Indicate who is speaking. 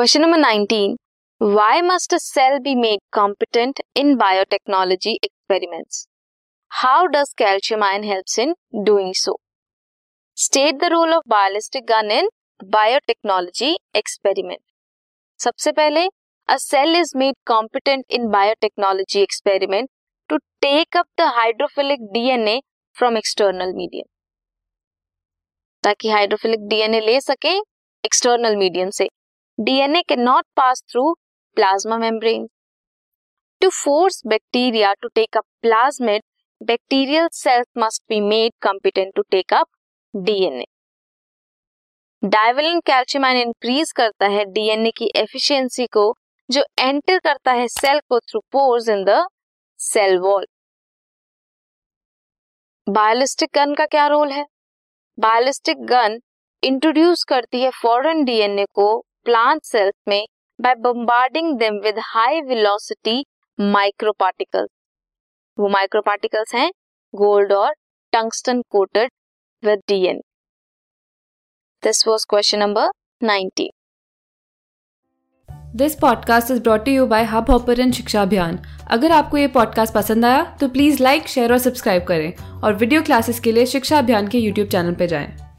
Speaker 1: Question number 19. Why must a cell be made competent in biotechnology experiments? How does calcium ion helps in doing so? State the role of ballistic gun in biotechnology experiment. सबसे पहले a cell is made competent in biotechnology experiment to take up the hydrophilic DNA from external medium. ताकि hydrophilic DNA ले सके external medium से DNA के not pass through plasma membrane to force bacteria to take up plasmid bacterial cells must be made competent to take up DNA divalent calcium ion increase करता है DNA की efficiency को, जो enter करता है cell को through pores in the cell wall biolistic gun का क्या रोल है? बायोलिस्टिक गन इंट्रोड्यूस करती है फॉरेन डीएनए को प्लांट सेल्स में by bombarding them with high velocity microparticles वो माइक्रोपार्टिकल्स हैं गोल्ड और tungsten coated with DNA this was question number 19
Speaker 2: this podcast is brought you by Hubhopper शिक्षा अभियान अगर आपको ये पॉडकास्ट पसंद आया तो प्लीज़ लाइक शेयर और सब्सक्राइब करें और वीडियो क्लासेस के लिए शिक्षा अभियान के यूट्यूब चैनल पर जाएँ।